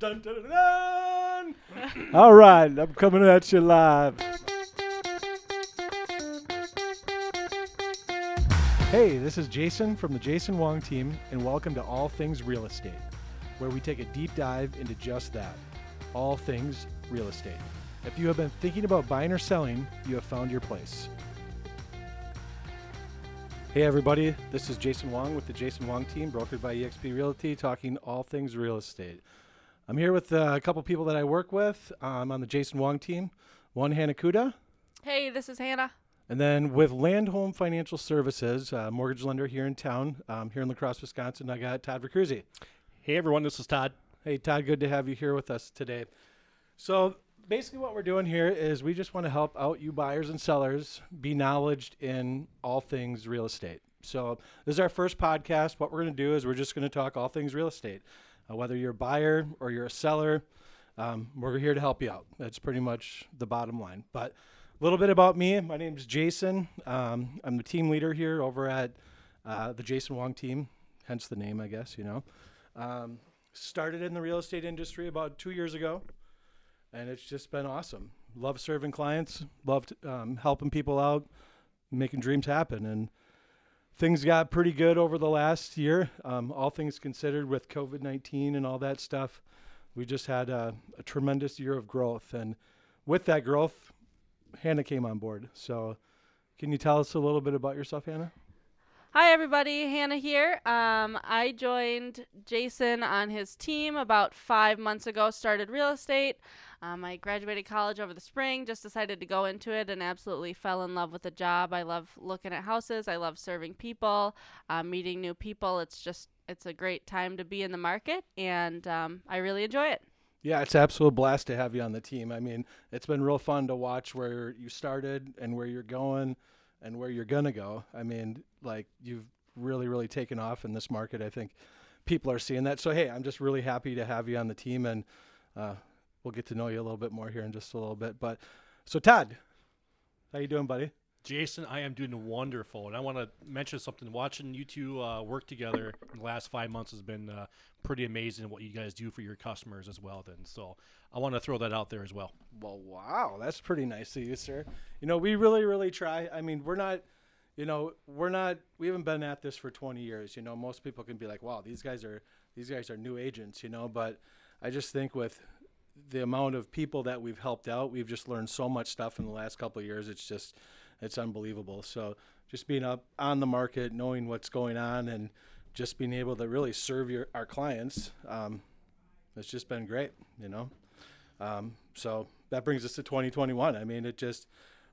Dun, dun, dun. All right, I'm coming at you live. Hey, this is Jason from the Jason Wong team, and welcome to All Things Real Estate, where we take a deep dive into just that all things real estate. If you have been thinking about buying or selling, you have found your place. Hey, everybody, this is Jason Wong with the Jason Wong team, brokered by eXp Realty, talking all things real estate. I'm here with uh, a couple people that I work with. I'm on the Jason Wong team. One, Hannah Kuda. Hey, this is Hannah. And then with Land Home Financial Services, uh, mortgage lender here in town, um, here in La Crosse, Wisconsin, I got Todd Vercruzzi. Hey everyone, this is Todd. Hey, Todd, good to have you here with us today. So, basically, what we're doing here is we just want to help out you buyers and sellers be knowledged in all things real estate. So, this is our first podcast. What we're going to do is we're just going to talk all things real estate. Uh, whether you're a buyer or you're a seller, um, we're here to help you out. That's pretty much the bottom line. But a little bit about me. My name is Jason. Um, I'm the team leader here over at uh, the Jason Wong team, hence the name, I guess, you know. Um, started in the real estate industry about two years ago and it's just been awesome. Love serving clients, loved um, helping people out, making dreams happen, and things got pretty good over the last year. Um, all things considered, with COVID nineteen and all that stuff, we just had a, a, tremendous year of growth, and with that growth, Hannah came on board. So, can you tell us a little bit about yourself, Hannah? Hi, everybody. Hannah here. Um, I joined Jason on his team about five months ago, started real estate. Um, I graduated college over the spring, just decided to go into it and absolutely fell in love with the job. I love looking at houses, I love serving people, uh, meeting new people. It's just, it's a great time to be in the market, and um, I really enjoy it. Yeah, it's absolute blast to have you on the team. I mean, it's been real fun to watch where you started and where you're going and where you're gonna go. I mean, like you've really, really taken off in this market. I think people are seeing that. So hey, I'm just really happy to have you on the team, and uh, we'll get to know you a little bit more here in just a little bit. But so Todd, how you doing, buddy? Jason, I am doing wonderful, and I want to mention something. Watching you two uh, work together in the last five months has been uh, pretty amazing. What you guys do for your customers as well. Then, so I want to throw that out there as well. Well, wow, that's pretty nice of you, sir. You know, we really, really try. I mean, we're not, you know, we're not. We haven't been at this for 20 years. You know, most people can be like, "Wow, these guys are these guys are new agents." You know, but I just think with the amount of people that we've helped out, we've just learned so much stuff in the last couple of years. It's just it's unbelievable. So just being up on the market, knowing what's going on, and just being able to really serve your our clients, um, it's just been great. You know, um, so that brings us to 2021. I mean, it just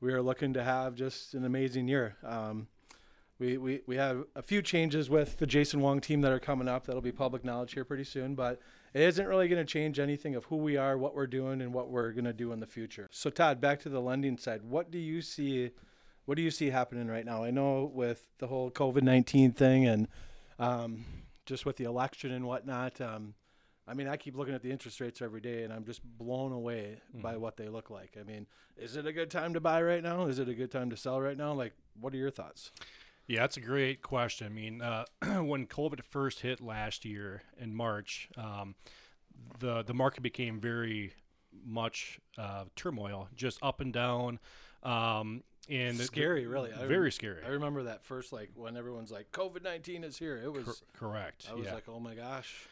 we are looking to have just an amazing year. Um, we, we, we have a few changes with the Jason Wong team that are coming up. That'll be public knowledge here pretty soon, but it isn't really going to change anything of who we are, what we're doing, and what we're going to do in the future. So, Todd, back to the lending side. What do you see what do you see happening right now? I know with the whole COVID nineteen thing and um, just with the election and whatnot. Um, I mean, I keep looking at the interest rates every day, and I'm just blown away mm-hmm. by what they look like. I mean, is it a good time to buy right now? Is it a good time to sell right now? Like, what are your thoughts? Yeah, that's a great question. I mean, uh, when COVID first hit last year in March, um, the the market became very much uh, turmoil, just up and down. Um, and scary, really. very scary. I remember that first, like when everyone's like, "COVID nineteen is here." It was Cor- correct. I was yeah. like, "Oh my gosh."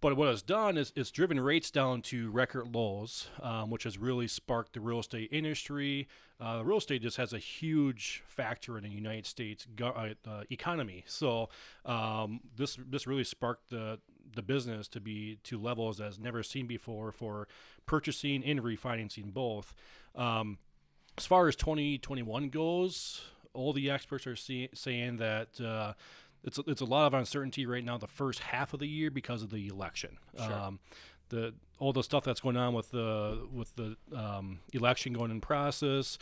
But what it's done is it's driven rates down to record lows, um, which has really sparked the real estate industry. Uh, real estate just has a huge factor in the United States go- uh, economy. So um, this this really sparked the the business to be to levels as never seen before for purchasing and refinancing both. Um, as far as 2021 goes, all the experts are see- saying that uh, it's a, it's a lot of uncertainty right now. The first half of the year because of the election. Sure. Um, the all the stuff that's going on with the with the um, election going in process,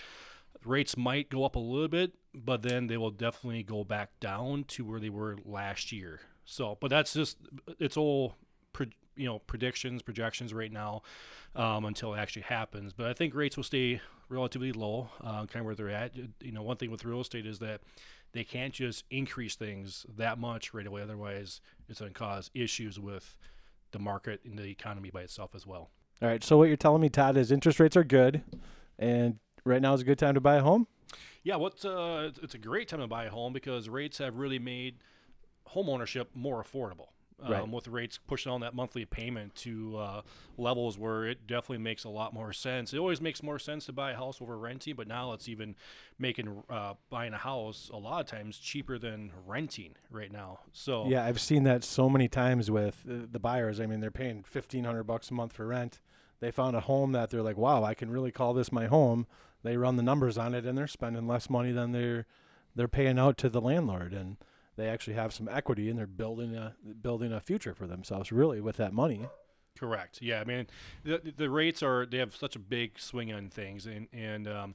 rates might go up a little bit, but then they will definitely go back down to where they were last year. So, but that's just it's all you know predictions, projections right now um, until it actually happens. But I think rates will stay relatively low, uh, kind of where they're at. You know, one thing with real estate is that they can't just increase things that much right away. Otherwise, it's going to cause issues with the market and the economy by itself as well. All right. So what you're telling me, Todd, is interest rates are good, and right now is a good time to buy a home. Yeah, what's uh, it's- it's a great time to buy a home because rates have really made home ownership more affordable. Um, Right. With rates pushing on that monthly payment to uh, levels where it definitely makes a lot more sense. It always makes more sense to buy a house over renting, but now it's even making uh, buying a house a lot of times cheaper than renting right now. So Yeah, I've seen that so many times with uh, the buyers. I mean, they're paying fifteen hundred bucks a month for rent. They found a home that they're like, "Wow, I can really call this my home." They run the numbers on it, and they're spending less money than they're they're paying out to the landlord, and they actually have some equity, and they're building a building a future for themselves, really, with that money. Correct. Yeah, I mean, the the rates are they have such a big swing on things, and and um,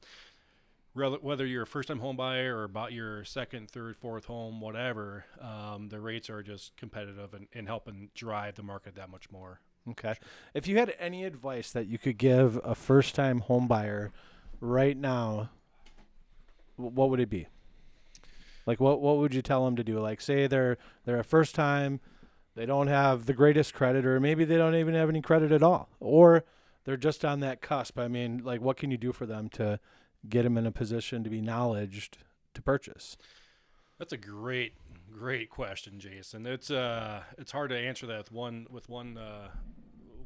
whether you're a first time home buyer or about your second, third, fourth home, whatever, um, the rates are just competitive and, and helping drive the market that much more. Okay. If you had any advice that you could give a first time home buyer right now, what would it be? Like what what would you tell them to do? Like say they're they're a first time, they don't have the greatest credit or maybe they don't even have any credit at all or they're just on that cusp. I mean, like what can you do for them to get them in a position to be knowledged to purchase? That's a great, great question, Jason. It's uh, it's hard to answer that with one with one uh,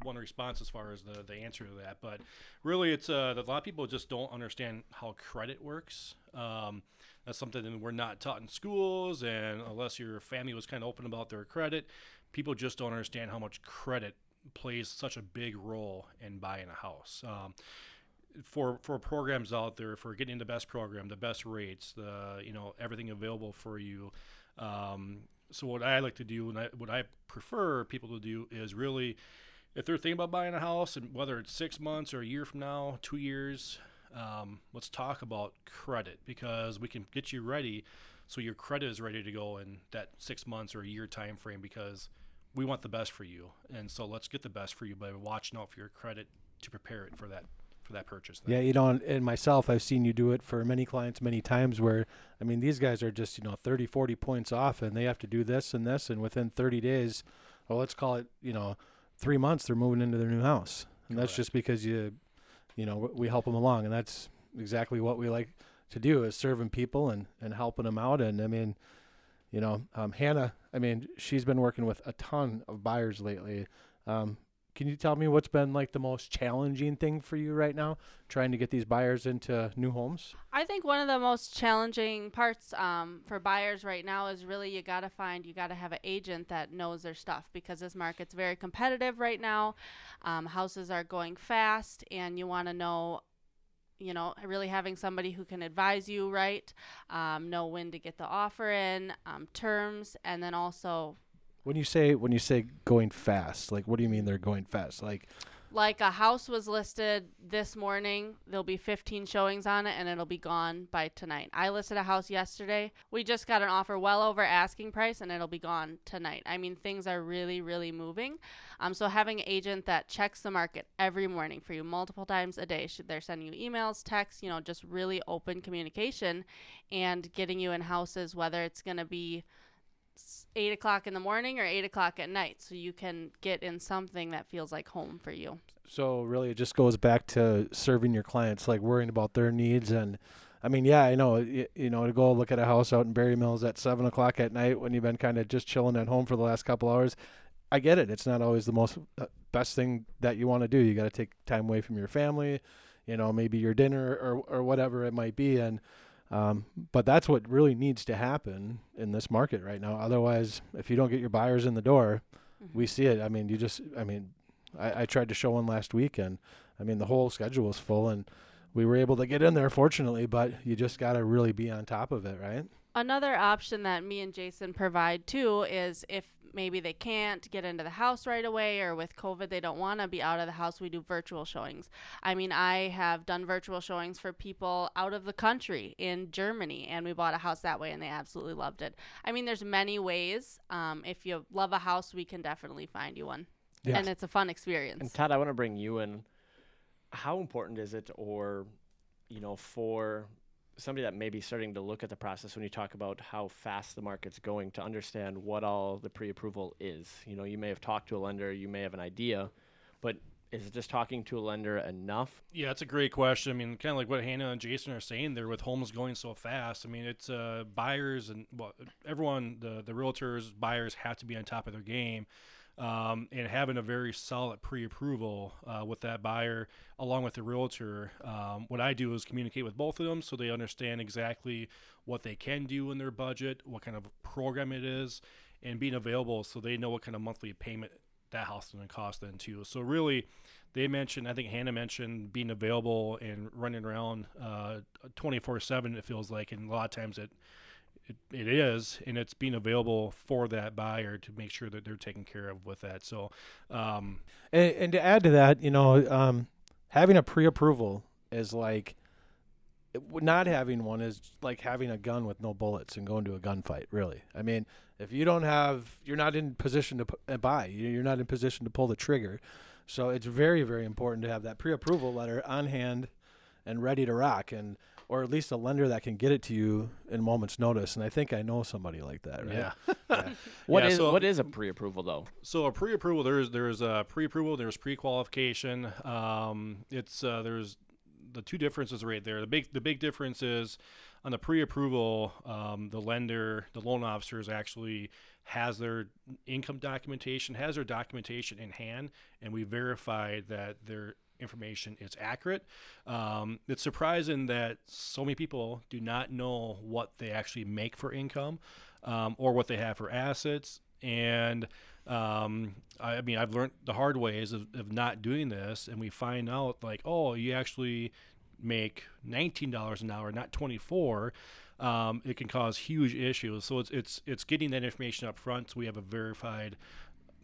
one response as far as the the answer to that. But really, it's uh, a lot of people just don't understand how credit works. Um, that's something that we're not taught in schools, and unless your family was kind of open about their credit, people just don't understand how much credit plays such a big role in buying a house. Um, for for programs out there for getting the best program, the best rates, the you know everything available for you. Um, so what I like to do and I, what I prefer people to do is really, if they're thinking about buying a house and whether it's six months or a year from now, two years, um, let's talk about credit because we can get you ready so your credit is ready to go in that six months or a year time frame because we want the best for you and so let's get the best for you by watching out for your credit to prepare it for that for that purchase. Yeah, you know, and, and myself, I've seen you do it for many clients many times where, I mean, these guys are just, you know, 30, 40 points off and they have to do this and this. And within 30 days, well, let's call it, you know, three months, they're moving into their new house. And that's just because you, you know, we help them along. And that's exactly what we like to do is serving people and, and helping them out. And I mean, you know, um, Hannah, I mean, she's been working with a ton of buyers lately. Um, can you tell me what's been like the most challenging thing for you right now, trying to get these buyers into new homes? I think one of the most challenging parts um, for buyers right now is really you got to find, you got to have an agent that knows their stuff because this market's very competitive right now. Um, houses are going fast, and you want to know, you know, really having somebody who can advise you right, um, know when to get the offer in, um, terms, and then also When you say when you say going fast, like what do you mean they're going fast? Like like a house was listed this morning there'll be 15 showings on it and it'll be gone by tonight. I listed a house yesterday. We just got an offer well over asking price and it'll be gone tonight. I mean things are really really moving. Um, so having an agent that checks the market every morning for you multiple times a day they're sending you emails texts you know just really open communication and getting you in houses whether it's going to be eight o'clock in the morning or eight o'clock at night so you can get in something that feels like home for you so really it just goes back to serving your clients, like worrying about their needs and I mean, yeah, I know. You, know, to go look at a house out in Barre Mills at seven o'clock at night when you've been kind of just chilling at home for the last couple hours. I get it. It's not always the most uh, best thing that you want to do. You got to take time away from your family, you know, maybe your dinner or or whatever it might be. And um, but that's what really needs to happen in this market right now. Otherwise, if you don't get your buyers in the door, we see it. I mean, you just, I mean, I, I tried to show one last week, and I mean, the whole schedule was full, and we were able to get in there, fortunately. But you just got to really be on top of it, right? Another option that me and Jason provide too is if maybe they can't get into the house right away or with COVID they don't want to be out of the house, we do virtual showings. I mean, I have done virtual showings for people out of the country in Germany and we bought a house that way and they absolutely loved it. I mean, there's many ways. Um, if you love a house, we can definitely find you one. Yeah. And it's a fun experience. And Todd, I want to bring you in. How important is it, or you know, for somebody that may be starting to look at the process when you talk about how fast the market's going to understand what all the pre-approval is. You know, you may have talked to a lender, you may have an idea, but is just talking to a lender enough? Yeah, that's a great question. I mean, kind of like what Hannah and Jason are saying there with homes going so fast. I mean, it's uh, buyers and well, everyone, the the realtors, buyers have to be on top of their game. Um, and having a very solid pre-approval uh, with that buyer along with the realtor um, what i do is communicate with both of them so they understand exactly what they can do in their budget what kind of program it is and being available so they know what kind of monthly payment that house is going to cost then too. So really they mentioned i think hannah mentioned being available and running around uh, 24-7 it feels like and a lot of times it it, it is, and it's being available for that buyer to make sure that they're taken care of with that. So, um, And, and to add to that, you know, um, having a pre-approval is like not having one is like having a gun with no bullets and going to a gunfight. Really, I mean, if you don't have, you're not in position to uh, buy. You're not in position to pull the trigger. So it's very, very important to have that pre-approval letter on hand and ready to rock, and or at least a lender that can get it to you in moments' notice. And I think I know somebody like that. Right? yeah. Yeah. What Yeah, is so- what is a pre-approval though? So a pre-approval, there's there's a pre-approval, there's pre-qualification. Um, it's uh, there's the two differences right there. The big the big difference is on the pre-approval, um, the lender, the loan officers actually has their income documentation, has their documentation in hand, and we verify that their information is accurate. Um, it's surprising that so many people do not know what they actually make for income um, or what they have for assets. And um, I, I mean, I've learned the hard ways of, of not doing this, and we find out like, oh, you actually make nineteen dollars an hour, not twenty four. Um, it can cause huge issues. So it's it's it's getting that information up front, so we have a verified,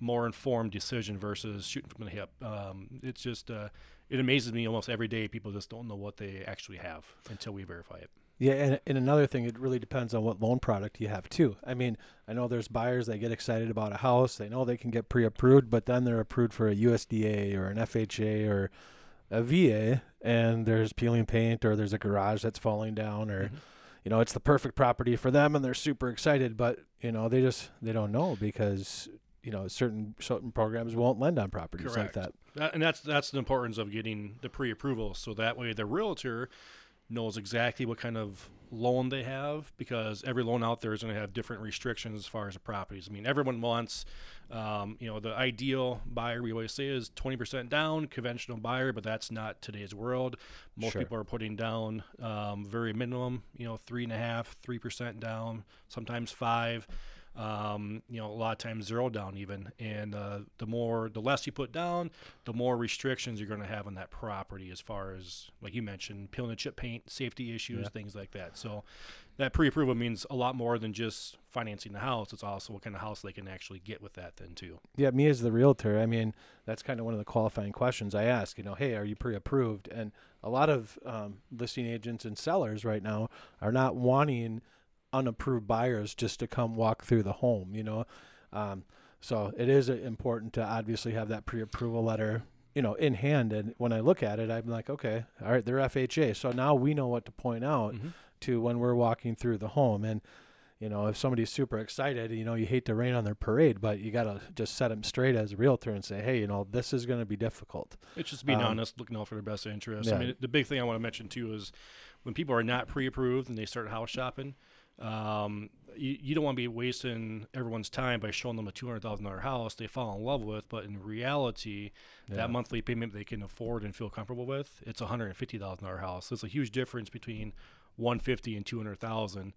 more informed decision versus shooting from the hip. Um, it's just uh, it amazes me almost every day. People just don't know what they actually have until we verify it. Yeah, and, and another thing, it really depends on what loan product you have too. I mean, I know there's buyers that get excited about a house. They know they can get pre-approved, but then they're approved for a USDA or an FHA or a VA, and there's peeling paint or there's a garage that's falling down, or Mhm. you know, it's the perfect property for them, and they're super excited. But you know, they just they don't know because you know certain certain programs won't lend on properties like that. That, and that's that's the importance of getting the pre-approval, so that way the realtor knows exactly what kind of loan they have, because every loan out there is going to have different restrictions as far as the properties. I mean, everyone wants, um, you know, the ideal buyer we always say is twenty percent down, conventional buyer, but that's not today's world. Most Sure. people are putting down um, very minimum, you know, three and a half, three percent down, sometimes five um, you know, a lot of times zero down even. And uh, the more, the less you put down, the more restrictions you're going to have on that property as far as, like you mentioned, peeling and chip paint, safety issues, Yeah. things like that. So that pre-approval means a lot more than just financing the house. It's also what kind of house they can actually get with that then too. Yeah, me as the realtor, I mean, that's kind of one of the qualifying questions I ask. You know, hey, are you pre-approved? And a lot of um, listing agents and sellers right now are not wanting unapproved buyers just to come walk through the home. You know, um, so it is important to obviously have that pre-approval letter. You know, in hand, and when I look at it, I'm like, okay, all right, they're FHA. So now we know what to point out Mhm. to when we're walking through the home. And you know, if somebody's super excited, you know, you hate to rain on their parade, but you got to just set them straight as a realtor and say, hey, you know, this is going to be difficult. It's just being Um, honest, looking out for their best interest. yeah. I mean, the big thing I want to mention too is when people are not pre-approved and they start house shopping, um, you, you don't want to be wasting everyone's time by showing them a two hundred thousand dollar house they fall in love with, but in reality, Yeah. that monthly payment they can afford and feel comfortable with, it's a hundred and fifty thousand dollar house. There's a huge difference between one fifty and two hundred thousand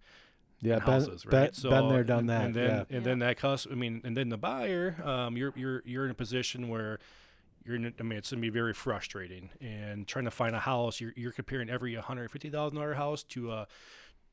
Yeah, been, houses, been- right? been there, done and, that. And then yeah. and then that cost. I mean, and then the buyer, um, you're you're you're in a position where you're. In, I mean, it's gonna be very frustrating and trying to find a house. You're you're comparing every one hundred fifty thousand dollar house to a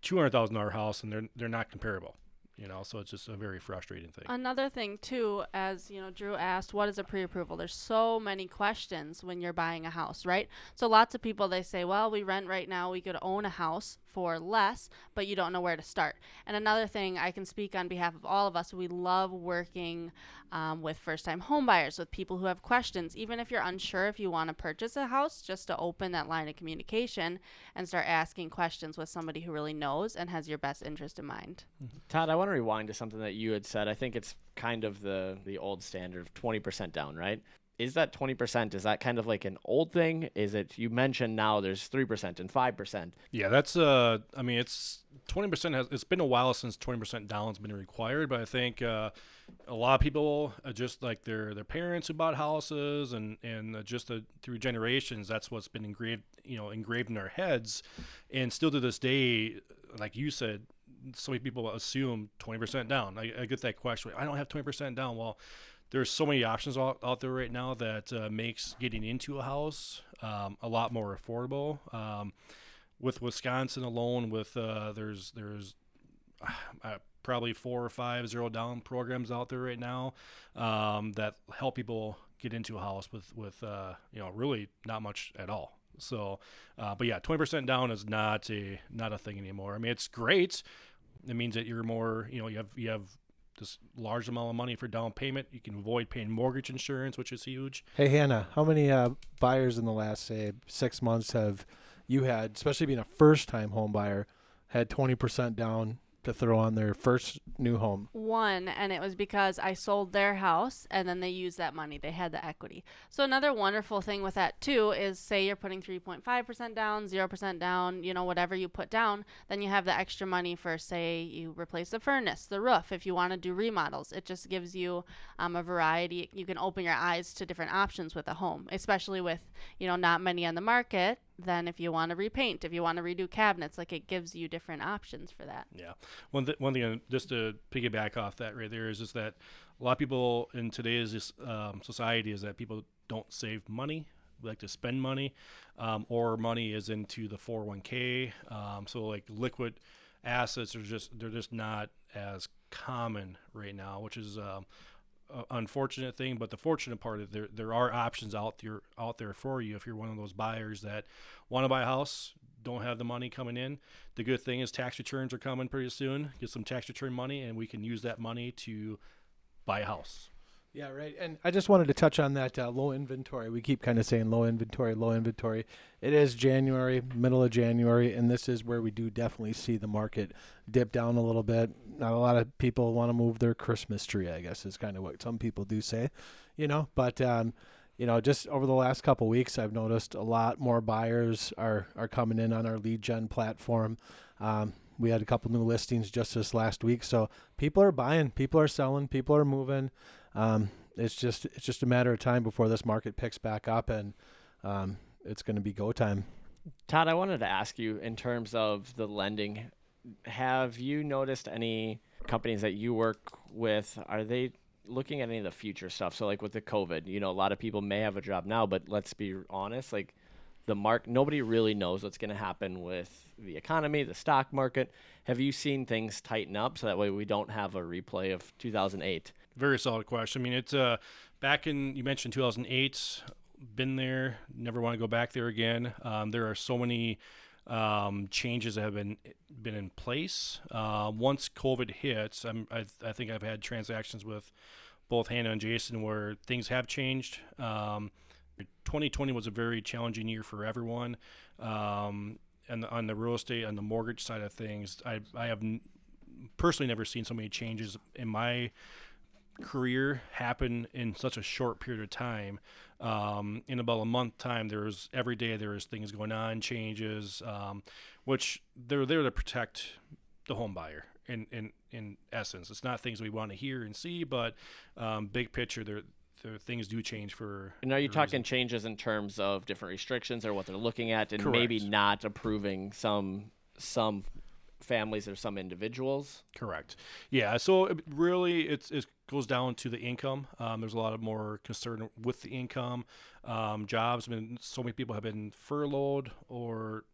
two hundred thousand dollar house, and they're they're not comparable. You know, so it's just a very frustrating thing. Another thing too, as you know, Drew asked, what is a pre-approval? There's so many questions when you're buying a house, right? So lots of people they say, well, we rent right now, we could own a house for less, but you don't know where to start. And another thing, I can speak on behalf of all of us. We love working um, with first-time homebuyers, with people who have questions. Even if you're unsure if you want to purchase a house, just to open that line of communication and start asking questions with somebody who really knows and has your best interest in mind. Todd, I want to rewind to something that you had said. I think it's kind of the the old standard of 20% down, right? Is that 20%? Is that kind of like an old thing? Is it you mentioned now there's 3% and 5%? Yeah, that's uh I mean it's 20% has it's been a while since 20% down's been required, but I think uh a lot of people just like their their parents who bought houses and and just uh, through generations that's what's been engraved you know engraved in our heads and still to this day like you said so many people assume 20% down I, I get that question i don't have 20% down well there's so many options out, out there right now that uh, makes getting into a house um, a lot more affordable um, with wisconsin alone with uh, there's there's uh, probably four or five zero down programs out there right now um, that help people get into a house with with uh, you know really not much at all. So, uh, but yeah, twenty percent down is not a not a thing anymore. I mean, it's great. It means that you're more you know you have you have this large amount of money for down payment. You can avoid paying mortgage insurance, which is huge. Hey Hannah, how many uh, buyers in the last say six months have you had, especially being a first time home buyer, had twenty percent down to throw on their first new home? One, and it was because I sold their house and then they used that money. They had the equity. So, another wonderful thing with that, too, is say you're putting 3.5% down, 0% down, you know, whatever you put down, then you have the extra money for, say, you replace the furnace, the roof, if you want to do remodels. It just gives you um, a variety. You can open your eyes to different options with a home, especially with, you know, not many on the market then if you want to repaint, if you want to redo cabinets, like it gives you different options for that. Yeah. One th- one thing uh, just to piggyback off that right there is just that a lot of people in today's um, society is that people don't save money. We like to spend money, um, or money is into the 401k. Um, so like liquid assets are just they're just not as common right now, which is unfortunate thing, but the fortunate part is there there are options out there out there for you if you're one of those buyers that want to buy a house, don't have the money coming in. The good thing is tax returns are coming pretty soon. Get some tax return money, and we can use that money to buy a house. Yeah, right. And I just wanted to touch on that uh, low inventory. We keep kind of saying low inventory, low inventory. It is January, middle of January, and this is where we do definitely see the market dip down a little bit. Not a lot of people want to move their Christmas tree, I guess is kind of what some people do say, you know. But um, you know, just over the last couple weeks, I've noticed a lot more buyers are are coming in on our lead gen platform. Um, we had a couple new listings just this last week, so people are buying, people are selling, people are moving um, it's just it's just a matter of time before this market picks back up, and um, it's going to be go time. Todd, I wanted to ask you in terms of the lending, have you noticed any companies that you work with? Are they looking at any of the future stuff? So, like with the COVID, you know, a lot of people may have a job now, but let's be honest, like the mark, nobody really knows what's going to happen with the economy, the stock market. Have you seen things tighten up so that way we don't have a replay of 2008? Very solid question. I mean, it's uh, back in you mentioned 2008. Been there. Never want to go back there again. Um, there are so many um, changes that have been been in place. Uh, once COVID hits, I'm, I, I think I've had transactions with both Hannah and Jason where things have changed. Um, 2020 was a very challenging year for everyone. Um, and on the real estate, and the mortgage side of things, I, I have n- personally never seen so many changes in my career happen in such a short period of time. Um, in about a month time, there's every day there is things going on, changes, um, which they're there to protect the home buyer. In in in essence, it's not things we want to hear and see, but um, big picture, there there things do change for. And are you talking reason. changes in terms of different restrictions or what they're looking at, and Correct. maybe not approving some some families or some individuals. Correct. Yeah. So it really, it's it goes down to the income. Um, there's a lot of more concern with the income. Um, jobs. I mean, so many people have been furloughed or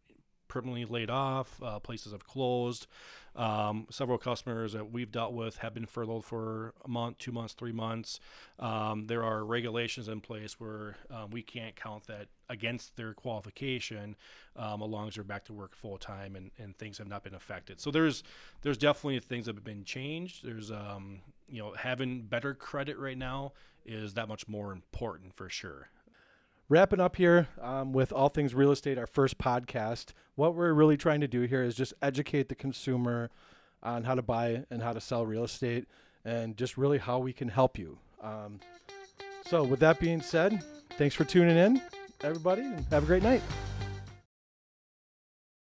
permanently laid off. Uh, places have closed. Um, several customers that we've dealt with have been furloughed for a month, two months, three months. Um, there are regulations in place where um, we can't count that against their qualification um, as long as they're back to work full time and, and things have not been affected. So there's there's definitely things that have been changed. There's um, you know having better credit right now is that much more important for sure. Wrapping up here um, with all things real estate, our first podcast. What we're really trying to do here is just educate the consumer on how to buy and how to sell real estate, and just really how we can help you. Um, so, with that being said, thanks for tuning in, everybody, and have a great night.